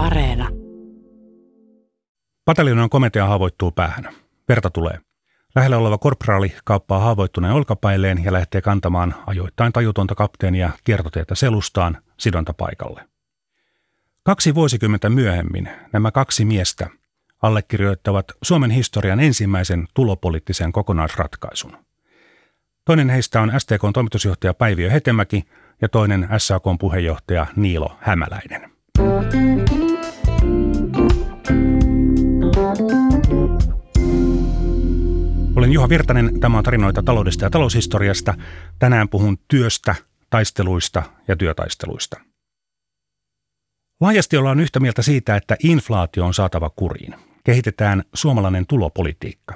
Areena. Pataljonan komitea haavoittuu päähän. Verta tulee. Lähellä oleva korporaali kauppaa haavoittuneen olkapäilleen ja lähtee kantamaan ajoittain tajutonta kapteenia kiertotietä selustaan sidontapaikalle. Kaksi vuosikymmentä myöhemmin nämä kaksi miestä allekirjoittavat Suomen historian ensimmäisen tulopoliittisen kokonaisratkaisun. Toinen heistä on STK toimitusjohtaja Päiviö Hetemäki ja toinen SAK puheenjohtaja Niilo Hämäläinen. Olen Juha Virtanen, tämä on tarinoita taloudesta ja taloushistoriasta. Tänään puhun työstä, taisteluista ja työtaisteluista. Laajasti ollaan yhtä mieltä siitä, että inflaatio on saatava kuriin. Kehitetään suomalainen tulopolitiikka.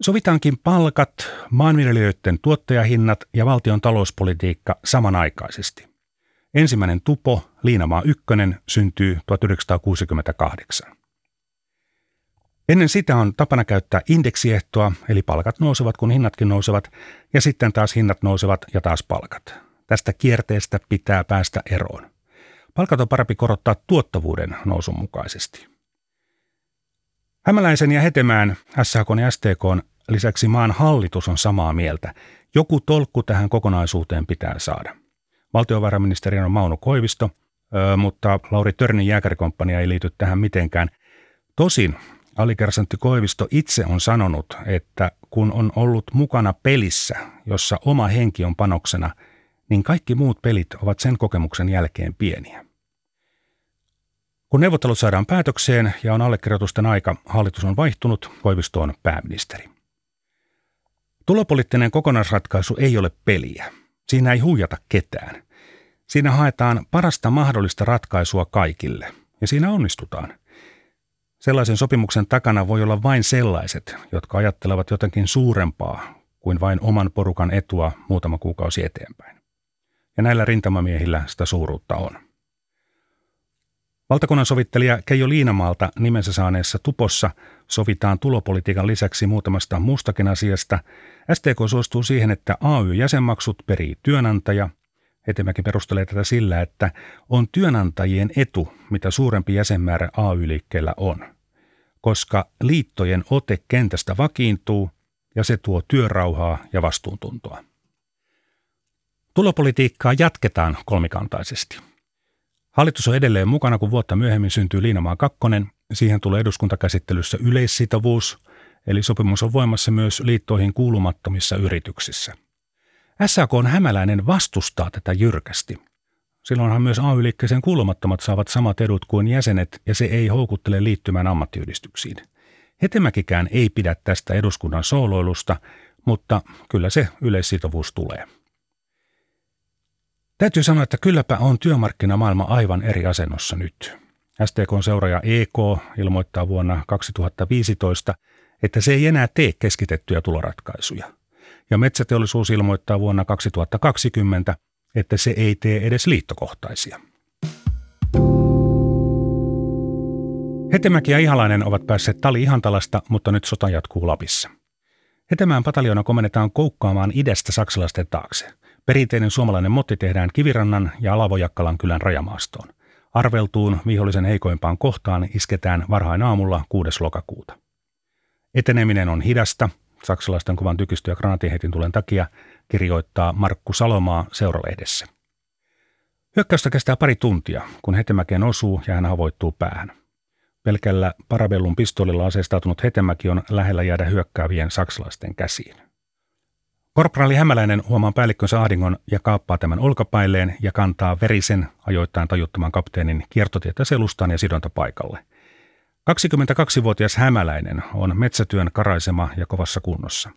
Sovitaankin palkat, maanviljelijöiden tuottajahinnat ja valtion talouspolitiikka samanaikaisesti. Ensimmäinen tupo, Liinamaa ykkönen, syntyy 1968. Ennen sitä on tapana käyttää indeksiehtoa, eli palkat nousevat kun hinnatkin nousevat, ja sitten taas hinnat nousevat ja taas palkat. Tästä kierteestä pitää päästä eroon. Palkat on parempi korottaa tuottavuuden nousun mukaisesti. Hämäläisen ja Hetemään, SAK ja STK lisäksi maan hallitus on samaa mieltä. Joku tolkku tähän kokonaisuuteen pitää saada. Valtiovarainministeriön on Mauno Koivisto, mutta Lauri Törnin jääkärikomppania ei liity tähän mitenkään. Tosin Alikersantti Koivisto itse on sanonut, että kun on ollut mukana pelissä, jossa oma henki on panoksena, niin kaikki muut pelit ovat sen kokemuksen jälkeen pieniä. Kun neuvottelut saadaan päätökseen ja on allekirjoitusten aika, hallitus on vaihtunut, Koivisto on pääministeri. Tulopoliittinen kokonaisratkaisu ei ole peliä. Siinä ei huijata ketään. Siinä haetaan parasta mahdollista ratkaisua kaikille, ja siinä onnistutaan. Sellaisen sopimuksen takana voi olla vain sellaiset, jotka ajattelevat jotenkin suurempaa kuin vain oman porukan etua muutama kuukausi eteenpäin. Ja näillä rintamamiehillä sitä suuruutta on. Valtakunnan sovittelija Keijo Liinamaalta nimensä saaneessa tupossa sovitaan tulopolitiikan lisäksi muutamasta muustakin asiasta. STK suostuu siihen, että AY-jäsenmaksut perii työnantaja. Hetemäki perustelee tätä sillä, että on työnantajien etu, mitä suurempi jäsenmäärä AY-liikkeellä on, koska liittojen ote kentästä vakiintuu ja se tuo työrauhaa ja vastuuntuntoa. Tulopolitiikkaa jatketaan kolmikantaisesti. Hallitus on edelleen mukana, kun vuotta myöhemmin syntyy Liinamaa kakkonen. Siihen tulee eduskuntakäsittelyssä yleissitovuus, eli sopimus on voimassa myös liittoihin kuulumattomissa yrityksissä. SAK on hämäläinen vastustaa tätä jyrkästi. Silloinhan myös AY-liikkeeseen kuulumattomat saavat samat edut kuin jäsenet, ja se ei houkuttele liittymään ammattiyhdistyksiin. Hetemäkikään ei pidä tästä eduskunnan sooloilusta, mutta kyllä se yleissitovuus tulee. Täytyy sanoa, että kylläpä on työmarkkinamaailma aivan eri asennossa nyt. STKn seuraaja EK ilmoittaa vuonna 2015, että se ei enää tee keskitettyjä tuloratkaisuja. Ja metsäteollisuus ilmoittaa vuonna 2020, että se ei tee edes liittokohtaisia. Hetemäki ja Ihalainen ovat päässeet Tali Ihantalasta, mutta nyt sota jatkuu Lapissa. Hetemään pataljona komennetaan koukkaamaan idästä saksalaisten taakse – Perinteinen suomalainen motti tehdään Kivirannan ja Alavojakkalan kylän rajamaastoon. Arveltuun vihollisen heikoimpaan kohtaan isketään varhain aamulla 6. lokakuuta. Eteneminen on hidasta, saksalaisten kovan tykistö- ja granaatiheitin tulen takia, kirjoittaa Markku Salomaa seuralehdessä. Hyökkäystä kestää pari tuntia, kun Hetemäkeen osuu ja hän havoittuu päähän. Pelkällä parabellun pistoolilla aseistautunut Hetemäki on lähellä jäädä hyökkäävien saksalaisten käsiin. Korporaali Hämäläinen huomaa päällikkönsä ahdingon ja kaappaa tämän olkapäilleen ja kantaa verisen ajoittain tajuttoman kapteenin kiertotietä selustaan ja sidontapaikalle. 22-vuotias Hämäläinen on metsätyön karaisema ja kovassa kunnossa.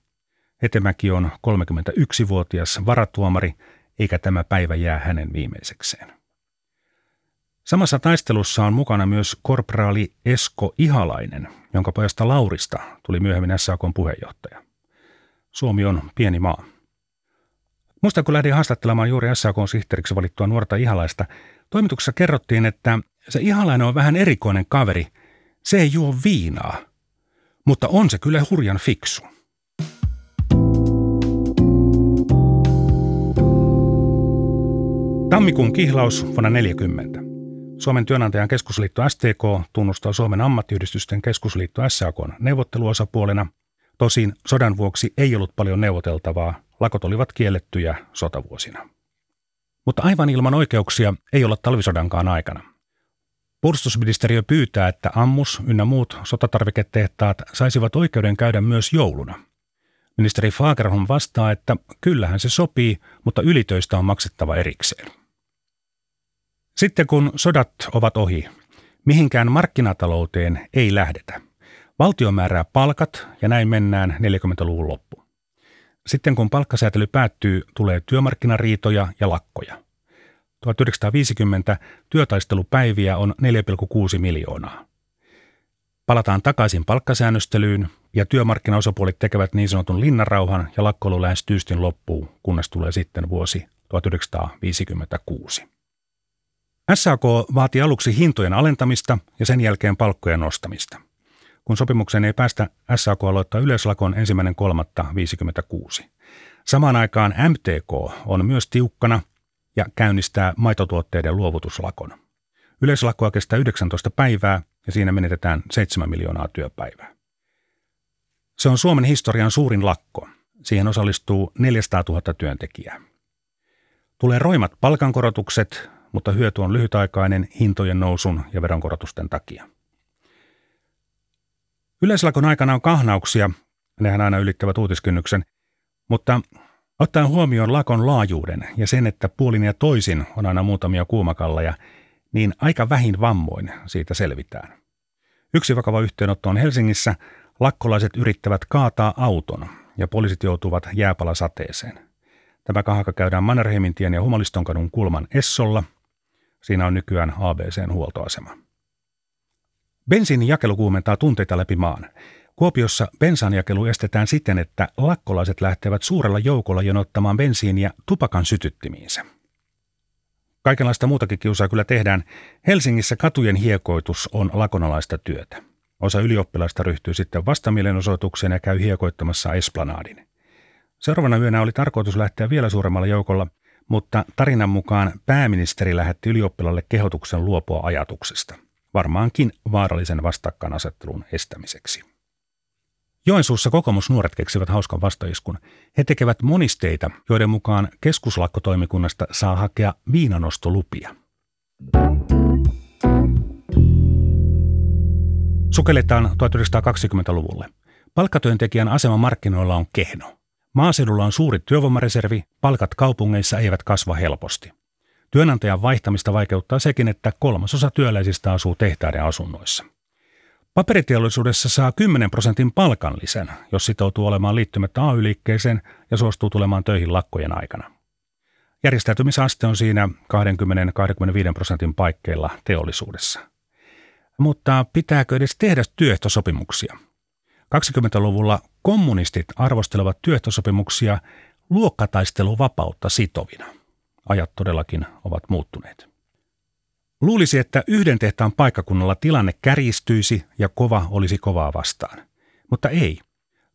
Hetemäki on 31-vuotias varatuomari, eikä tämä päivä jää hänen viimeisekseen. Samassa taistelussa on mukana myös korporaali Esko Ihalainen, jonka pojasta Laurista tuli myöhemmin SAK puheenjohtaja. Suomi on pieni maa. Muistan, kun lähdin haastattelemaan juuri SAK-sihteeriksi valittua nuorta ihalaista, toimituksessa kerrottiin, että se ihalainen on vähän erikoinen kaveri. Se ei juo viinaa, mutta on se kyllä hurjan fiksu. Tammikuun kihlaus vuonna 40. Suomen työnantajan keskusliitto STK tunnustaa Suomen ammattiyhdistysten keskusliitto SAK neuvotteluosapuolena. Tosin sodan vuoksi ei ollut paljon neuvoteltavaa, lakot olivat kiellettyjä sotavuosina. Mutta aivan ilman oikeuksia ei olla talvisodankaan aikana. Puolustusministeriö pyytää, että ammus ynnä muut sotatarviketehtaat saisivat oikeuden käydä myös jouluna. Ministeri Fagerholm vastaa, että kyllähän se sopii, mutta ylitöistä on maksettava erikseen. Sitten kun sodat ovat ohi, mihinkään markkinatalouteen ei lähdetä. Valtio määrää palkat ja näin mennään 40-luvun loppu. Sitten kun palkkasäätely päättyy, tulee työmarkkinariitoja ja lakkoja. 1950 työtaistelupäiviä on 4,6 miljoonaa. Palataan takaisin palkkasäännöstelyyn ja työmarkkinaosapuolet tekevät niin sanotun linnarauhan ja lakkoilu lähes tyystin loppuu, kunnes tulee sitten vuosi 1956. SAK vaati aluksi hintojen alentamista ja sen jälkeen palkkojen nostamista. Kun sopimukseen ei päästä, SAK aloittaa yleislakon ensimmäinen 3.56. Samaan aikaan MTK on myös tiukkana ja käynnistää maitotuotteiden luovutuslakon. Yleislakkoa kestää 19 päivää ja siinä menetetään 7 miljoonaa työpäivää. Se on Suomen historian suurin lakko. Siihen osallistuu 400 000 työntekijää. Tulee roimat palkankorotukset, mutta hyöty on lyhytaikainen hintojen nousun ja veronkorotusten takia. Yleislakon aikana on kahnauksia, nehän aina ylittävät uutiskynnyksen, mutta ottaen huomioon lakon laajuuden ja sen, että puolin ja toisin on aina muutamia kuumakalleja, niin aika vähin vammoin siitä selvitään. Yksi vakava yhteenotto on Helsingissä. Lakkolaiset yrittävät kaataa auton ja poliisit joutuvat jääpalasateeseen. Tämä kahaka käydään Mannerheimintien ja Humalistonkadun kulman Essolla. Siinä on nykyään ABCn huoltoasema. Bensiinin jakelu kuumentaa tunteita läpi maan. Kuopiossa bensanjakelu estetään siten, että lakkolaiset lähtevät suurella joukolla jonottamaan bensiiniä tupakan sytyttimiinsä. Kaikenlaista muutakin kiusaa kyllä tehdään. Helsingissä katujen hiekoitus on lakonalaista työtä. Osa ylioppilaista ryhtyy sitten vastamielenosoitukseen ja käy hiekoittamassa Esplanadin. Seuraavana yönä oli tarkoitus lähteä vielä suuremmalla joukolla, mutta tarinan mukaan pääministeri lähetti ylioppilalle kehotuksen luopua ajatuksesta. Varmaankin vaarallisen vastakkainasettelun estämiseksi. Joensuussa kokoomusnuoret keksivät hauskan vastaiskun. He tekevät monisteita, joiden mukaan keskuslakkotoimikunnasta saa hakea viinanostolupia. Sukelletaan 1920-luvulle. Palkkatyöntekijän asema markkinoilla on kehno. Maaseudulla on suuri työvoimareservi, palkat kaupungeissa eivät kasva helposti. Työnantajan vaihtamista vaikeuttaa sekin, että kolmasosa työläisistä asuu tehtaiden asunnoissa. Paperiteollisuudessa saa 10 prosentin palkanlisän, jos sitoutuu olemaan liittymättä AY-liikkeeseen ja suostuu tulemaan töihin lakkojen aikana. Järjestäytymisaste on siinä 20-25 prosentin paikkeilla teollisuudessa. Mutta pitääkö edes tehdä työehtosopimuksia? 20-luvulla kommunistit arvostelevat työehtosopimuksia luokkataisteluvapautta sitovina. Ajat todellakin ovat muuttuneet. Luulisi, että yhden tehtaan paikkakunnalla tilanne kärjistyisi ja kova olisi kovaa vastaan. Mutta ei.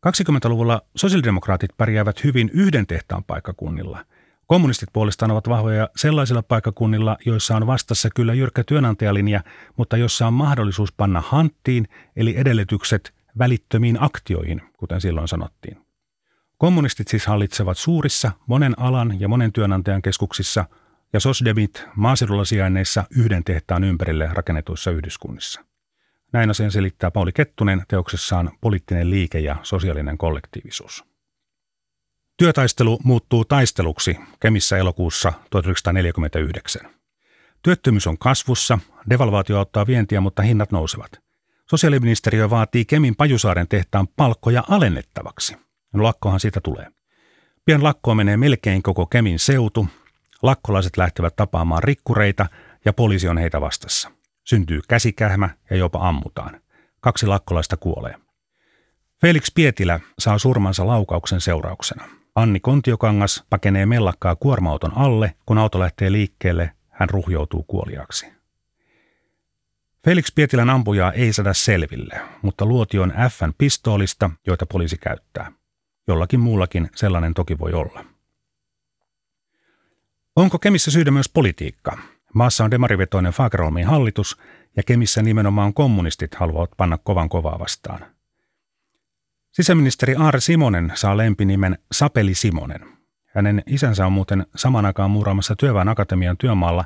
20-luvulla sosiaalidemokraatit pärjäävät hyvin yhden tehtaan paikkakunnilla. Kommunistit puolestaan ovat vahvoja sellaisilla paikkakunnilla, joissa on vastassa kyllä jyrkkä työnantajalinja, mutta jossa on mahdollisuus panna hanttiin, eli edellytykset välittömiin aktioihin, kuten silloin sanottiin. Kommunistit siis hallitsevat suurissa, monen alan ja monen työnantajan keskuksissa – ja sosdemit maaseudulla sijainneissa yhden tehtaan ympärille rakennetuissa yhdyskunnissa. Näin asian selittää Pauli Kettunen teoksessaan Poliittinen liike ja sosiaalinen kollektiivisuus. Työtaistelu muuttuu taisteluksi Kemissä elokuussa 1949. Työttömyys on kasvussa, devalvaatio auttaa vientiä, mutta hinnat nousevat. Sosiaaliministeriö vaatii Kemin Pajusaaren tehtaan palkkoja alennettavaksi. No lakkohan siitä tulee. Pian lakkoon menee melkein koko Kemin seutu, Lakkolaiset lähtevät tapaamaan rikkureita ja poliisi on heitä vastassa. Syntyy käsikähmä ja jopa ammutaan. Kaksi lakkolaista kuolee. Felix Pietilä saa surmansa laukauksen seurauksena. Anni Kontiokangas pakenee mellakkaa kuorma-auton alle, kun auto lähtee liikkeelle, hän ruhjoutuu kuoliaksi. Felix Pietilän ampujaa ei saada selville, mutta luoti on Fn pistoolista, joita poliisi käyttää. Jollakin muullakin sellainen toki voi olla. Onko Kemissä syydä myös politiikka? Maassa on demarivetoinen Fagerholmin hallitus ja Kemissä nimenomaan kommunistit haluavat panna kovan kovaa vastaan. Sisäministeri Aare Simonen saa lempinimen Sapeli Simonen. Hänen isänsä on muuten saman aikaan muuraamassa Työväen Akatemian työmaalla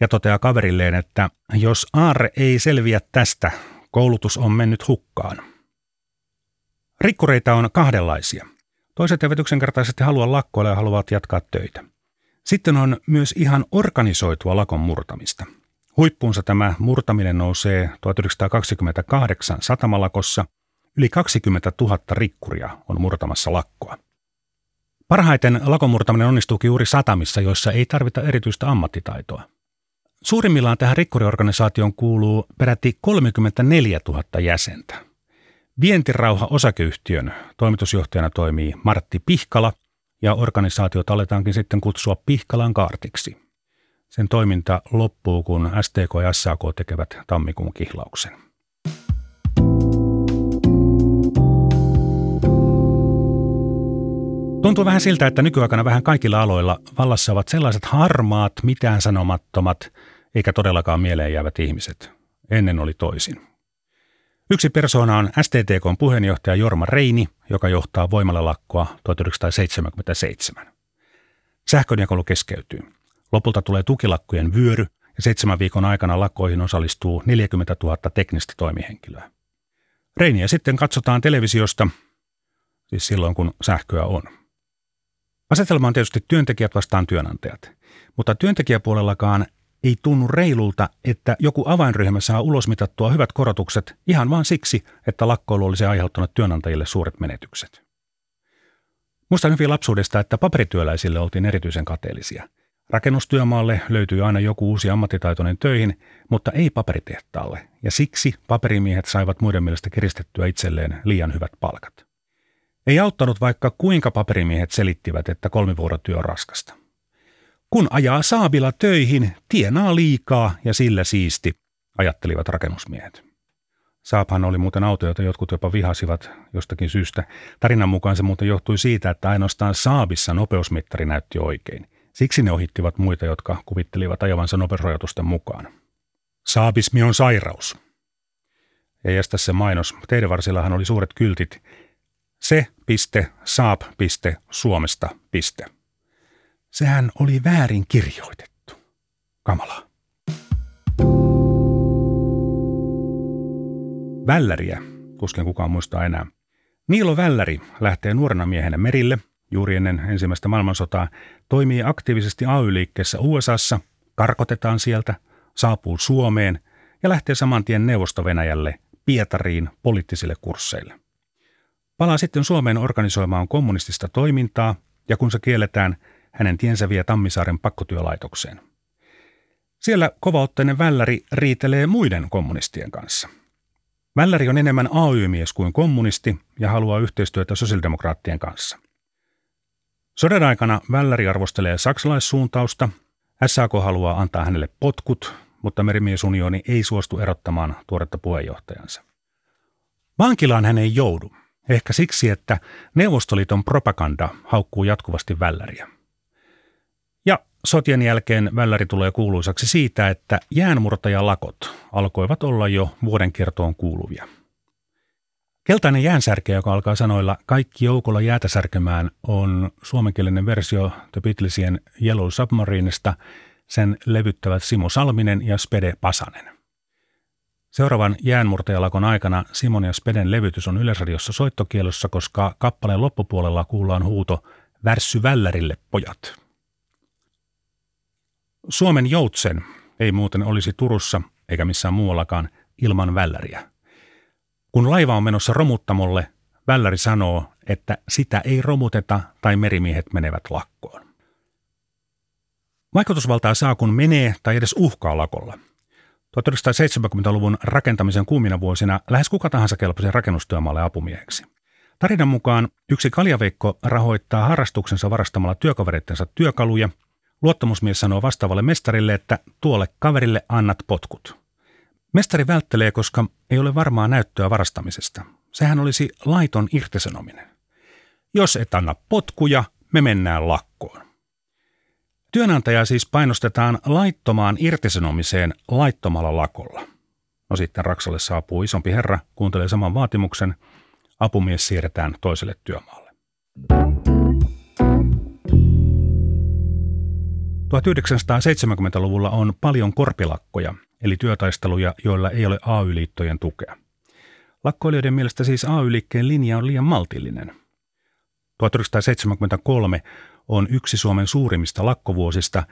ja toteaa kaverilleen, että jos Aare ei selviä tästä, koulutus on mennyt hukkaan. Rikkureita on kahdenlaisia. Toiset eivät yksinkertaisesti halua lakkoilla ja haluavat jatkaa töitä. Sitten on myös ihan organisoitua lakon murtamista. Huippuunsa tämä murtaminen nousee 1928 satamalakossa. Yli 20 000 rikkuria on murtamassa lakkoa. Parhaiten lakon murtaminen onnistuukin juuri satamissa, joissa ei tarvita erityistä ammattitaitoa. Suurimmillaan tähän rikkuriorganisaatioon kuuluu peräti 34 000 jäsentä. Vientirauha osakeyhtiön toimitusjohtajana toimii Martti Pihkala ja organisaatiota aletaankin sitten kutsua Pihkalan kaartiksi. Sen toiminta loppuu, kun STK ja SAK tekevät tammikuun kihlauksen. Tuntuu vähän siltä, että nykyaikana vähän kaikilla aloilla vallassa ovat sellaiset harmaat, mitään sanomattomat, eikä todellakaan mieleen jäävät ihmiset. Ennen oli toisin. Yksi persoona on STTKn puheenjohtaja Jorma Reini, joka johtaa voimalalakkoa 1977. Sähkönjakelu keskeytyy. Lopulta tulee tukilakkojen vyöry ja seitsemän viikon aikana lakkoihin osallistuu 40 000 teknistä toimihenkilöä. Reiniä sitten katsotaan televisiosta, siis silloin kun sähköä on. Asetelma on tietysti työntekijät vastaan työnantajat, mutta työntekijäpuolellakaan ei tunnu reilulta, että joku avainryhmä saa ulosmitattua hyvät korotukset ihan vain siksi, että lakkoilu olisi aiheuttanut työnantajille suuret menetykset. Muistan hyvin lapsuudesta, että paperityöläisille oltiin erityisen kateellisia. Rakennustyömaalle löytyi aina joku uusi ammattitaitoinen töihin, mutta ei paperitehtaalle, ja siksi paperimiehet saivat muiden mielestä kiristettyä itselleen liian hyvät palkat. Ei auttanut vaikka kuinka paperimiehet selittivät, että kolmivuorotyö on raskasta. Kun ajaa saabilla töihin, tienaa liikaa ja sillä siisti, ajattelivat rakennusmiehet. Saaphan oli muuten auto, jota jotkut jopa vihasivat jostakin syystä. Tarinan mukaan se muuten johtui siitä, että ainoastaan Saabissa nopeusmittari näytti oikein. Siksi ne ohittivat muita, jotka kuvittelivat ajavansa nopeusrajoitusten mukaan. Saabismi on sairaus. Ja jästä se mainos. Teidän varsillahan oli suuret kyltit. Se, piste, saab, piste, Suomesta, piste. Sehän oli väärin kirjoitettu. Kamala. Välläriä, tuskin kukaan muistaa enää. Niilo Välläri lähtee nuorena miehenä merille juuri ennen ensimmäistä maailmansotaa, toimii aktiivisesti AY-liikkeessä USAssa, karkotetaan sieltä, saapuu Suomeen ja lähtee saman tien Neuvosto-Venäjälle Pietariin poliittisille kursseille. Palaa sitten Suomeen organisoimaan kommunistista toimintaa, ja kun se kielletään, hänen tiensä vie Tammisaaren pakkotyölaitokseen. Siellä kovaotteinen Välläri riitelee muiden kommunistien kanssa. Välläri on enemmän AY-mies kuin kommunisti ja haluaa yhteistyötä sosiaalidemokraattien kanssa. Sodan aikana Välläri arvostelee saksalaissuuntausta. SAK haluaa antaa hänelle potkut, mutta merimiesunioni ei suostu erottamaan tuoretta puheenjohtajansa. Vankilaan hän ei joudu, ehkä siksi, että Neuvostoliiton propaganda haukkuu jatkuvasti Välläriä. Sotien jälkeen Välläri tulee kuuluisaksi siitä, että jäänmurtajalakot alkoivat olla jo vuoden kertoon kuuluvia. Keltainen jäänsärke, joka alkaa sanoilla kaikki joukolla jäätä särkemään, on suomenkielinen versio The Beatlesien Yellow Submarinesta. Sen levyttävät Simo Salminen ja Spede Pasanen. Seuraavan jäänmurtajalakon aikana Simon ja Speden levytys on Yleisradiossa soittokielossa, koska kappaleen loppupuolella kuullaan huuto Värssy Vällärille, pojat. Suomen joutsen ei muuten olisi Turussa eikä missään muuallakaan ilman välläriä. Kun laiva on menossa romuttamolle, välläri sanoo, että sitä ei romuteta tai merimiehet menevät lakkoon. Vaikutusvaltaa saa, kun menee tai edes uhkaa lakolla. 1970-luvun rakentamisen kuumina vuosina lähes kuka tahansa kelpasi rakennustyömaalle apumieheksi. Tarinan mukaan yksi kaljaveikko rahoittaa harrastuksensa varastamalla työkavereittensa työkaluja – Luottamusmies sanoo vastaavalle mestarille, että tuolle kaverille annat potkut. Mestari välttelee, koska ei ole varmaa näyttöä varastamisesta. Sehän olisi laiton irtisanominen. Jos et anna potkuja, me mennään lakkoon. Työnantaja siis painostetaan laittomaan irtisanomiseen laittomalla lakolla. No sitten Raksalle saapuu isompi herra, kuuntelee saman vaatimuksen, apumies siirretään toiselle työmaalle. 1970-luvulla on paljon korpilakkoja, eli työtaisteluja, joilla ei ole AY-liittojen tukea. Lakkoilijoiden mielestä siis AY-liikkeen linja on liian maltillinen. 1973 on yksi Suomen suurimmista lakkovuosista.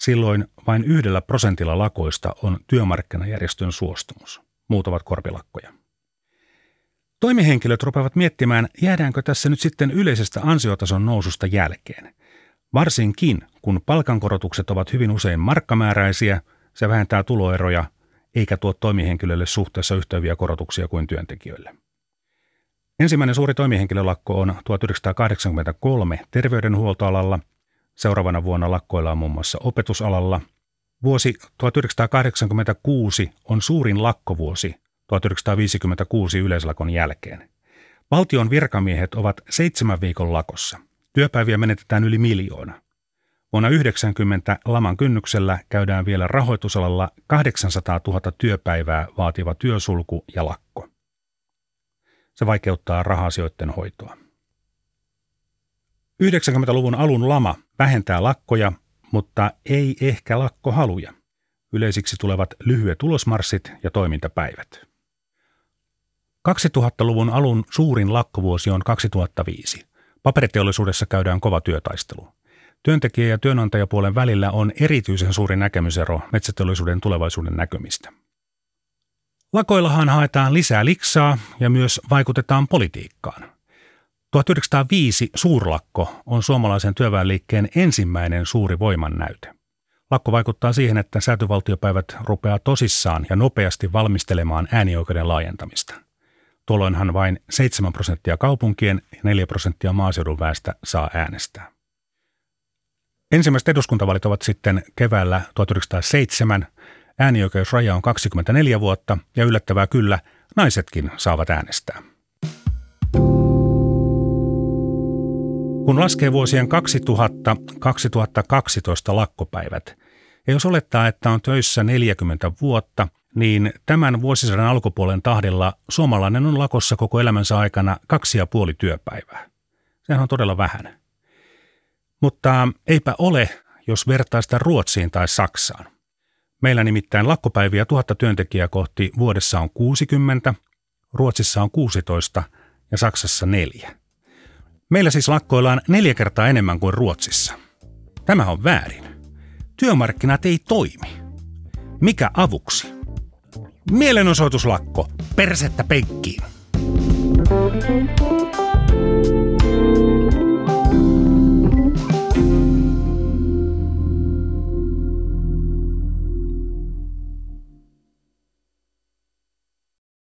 Silloin vain yhdellä prosentilla lakoista on työmarkkinajärjestön suostumus. Muut ovat korpilakkoja. Toimihenkilöt rupeavat miettimään, jäädäänkö tässä nyt sitten yleisestä ansiotason noususta jälkeen. Varsinkin, kun palkankorotukset ovat hyvin usein markkamääräisiä, se vähentää tuloeroja, eikä tuo toimihenkilölle suhteessa yhtä hyviä korotuksia kuin työntekijöille. Ensimmäinen suuri toimihenkilölakko on 1983 terveydenhuoltoalalla. Seuraavana vuonna lakkoillaan muun muassa opetusalalla. Vuosi 1986 on suurin lakkovuosi 1956 yleislakon jälkeen. Valtion virkamiehet ovat seitsemän viikon lakossa. Työpäiviä menetetään yli miljoona. Vuonna 90 laman kynnyksellä käydään vielä rahoitusalalla 800 000 työpäivää vaativa työsulku ja lakko. Se vaikeuttaa rahasioiden hoitoa. 90-luvun alun lama vähentää lakkoja, mutta ei ehkä lakkohaluja. Yleisiksi tulevat lyhyet ulosmarssit ja toimintapäivät. 2000-luvun alun suurin lakkovuosi on 2005. Paperiteollisuudessa käydään kova työtaistelu. Työntekijä- ja työnantajapuolen välillä on erityisen suuri näkemysero metsäteollisuuden tulevaisuuden näkymistä. Lakoillahan haetaan lisää liksaa ja myös vaikutetaan politiikkaan. 1905 suurlakko on suomalaisen työväenliikkeen ensimmäinen suuri voimannäyte. Lakko vaikuttaa siihen, että säätyvaltiopäivät rupeaa tosissaan ja nopeasti valmistelemaan äänioikeuden laajentamista. Tuolloinhan vain 7 prosenttia kaupunkien ja 4 prosenttia maaseudun väestä saa äänestää. Ensimmäiset eduskuntavaalit ovat sitten keväällä 1907 – Äänioikeusraja on 24 vuotta ja yllättävää kyllä, naisetkin saavat äänestää. Kun laskee vuosien 2000-2012 lakkopäivät, ja jos olettaa, että on töissä 40 vuotta, niin tämän vuosisadan alkupuolen tahdilla suomalainen on lakossa koko elämänsä aikana kaksi ja puoli työpäivää. Sehän on todella vähän. Mutta eipä ole, jos vertaa sitä Ruotsiin tai Saksaan. Meillä nimittäin lakkopäiviä tuhatta työntekijää kohti vuodessa on 60, Ruotsissa on 16 ja Saksassa neljä. Meillä siis lakkoillaan neljä kertaa enemmän kuin Ruotsissa. Tämä on väärin. Työmarkkinat ei toimi. Mikä avuksi? Mielenosoituslakko. Persettä penkkiin.